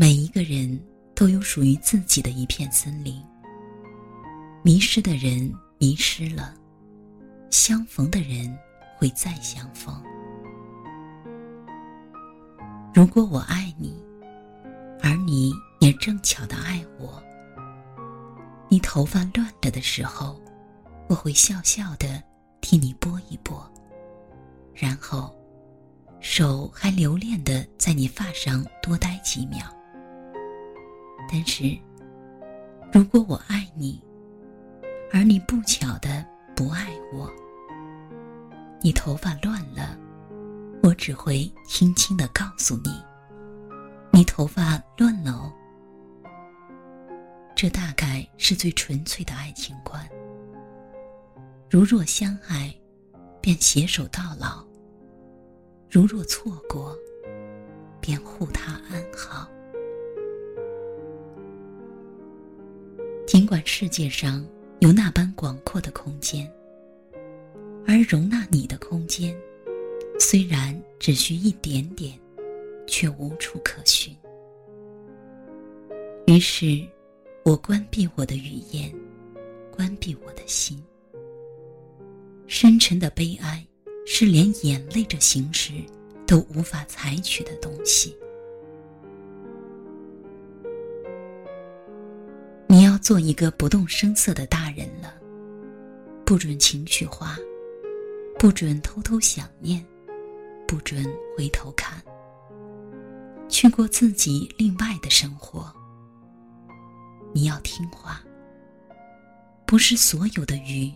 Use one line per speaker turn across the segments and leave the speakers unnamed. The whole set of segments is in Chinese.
每一个人都有属于自己的一片森林。迷失的人迷失了，相逢的人会再相逢。如果我爱你，而你也正巧的爱我，你头发乱了的时候，我会笑笑的替你拨一拨，然后手还留恋的在你发上多待几秒。但是，如果我爱你，而你不巧的不爱我，你头发乱了，我只会轻轻的告诉你，你头发乱了哦。这大概是最纯粹的爱情观。如若相爱，便携手到老；如若错过，便护他安好。尽管世界上有那般广阔的空间，而容纳你的空间，虽然只需一点点，却无处可寻。于是。我关闭我的语言，关闭我的心。深沉的悲哀，是连眼泪这形式都无法采取的东西。做一个不动声色的大人了，不准情绪化，不准偷偷想念，不准回头看，去过自己另外的生活。你要听话。不是所有的鱼，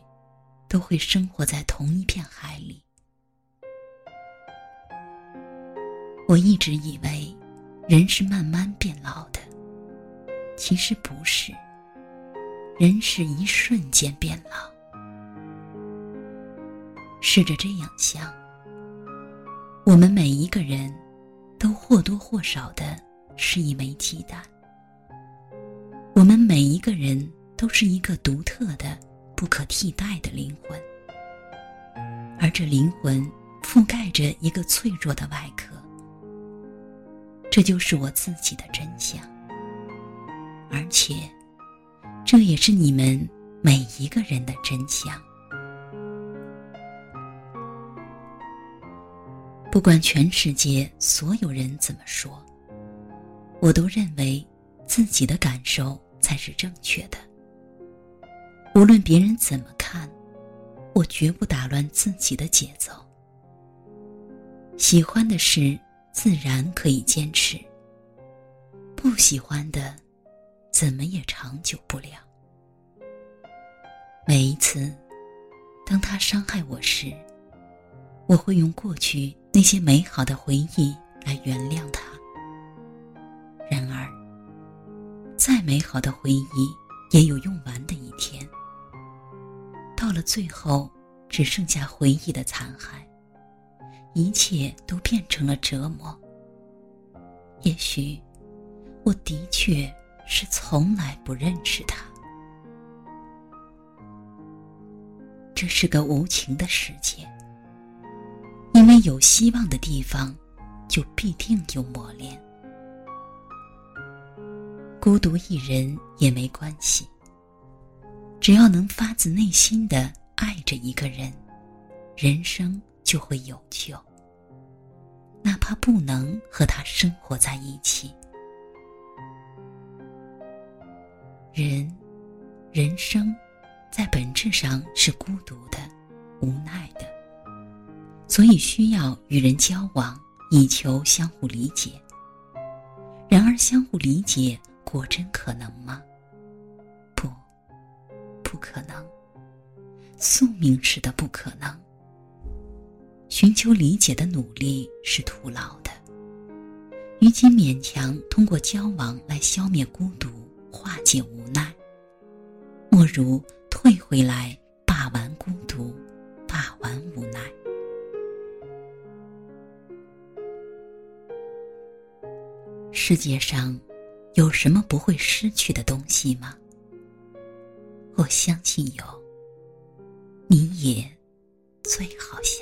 都会生活在同一片海里。我一直以为，人是慢慢变老的，其实不是。人是一瞬间变老。试着这样想，我们每一个人，都或多或少的是一枚鸡蛋。我们每一个人都是一个独特的、不可替代的灵魂，而这灵魂覆盖着一个脆弱的外壳。这就是我自己的真相，而且，这也是你们每一个人的真相。不管全世界所有人怎么说，我都认为。自己的感受才是正确的。无论别人怎么看，我绝不打乱自己的节奏。喜欢的事自然可以坚持，不喜欢的，怎么也长久不了。每一次，当他伤害我时，我会用过去那些美好的回忆来原谅他。然而。再美好的回忆，也有用完的一天。到了最后，只剩下回忆的残骸，一切都变成了折磨。也许，我的确是从来不认识他。这是个无情的世界，因为有希望的地方，就必定有磨练。孤独一人也没关系，只要能发自内心的爱着一个人，人生就会有救。哪怕不能和他生活在一起，人，人生，在本质上是孤独的、无奈的，所以需要与人交往，以求相互理解。然而，相互理解。果真可能吗？不，不可能，宿命似的不可能。寻求理解的努力是徒劳的，与其勉强通过交往来消灭孤独、化解无奈，莫如退回来把玩孤独，把玩无奈。世界上。有什么不会失去的东西吗？我相信有，你也最好相信。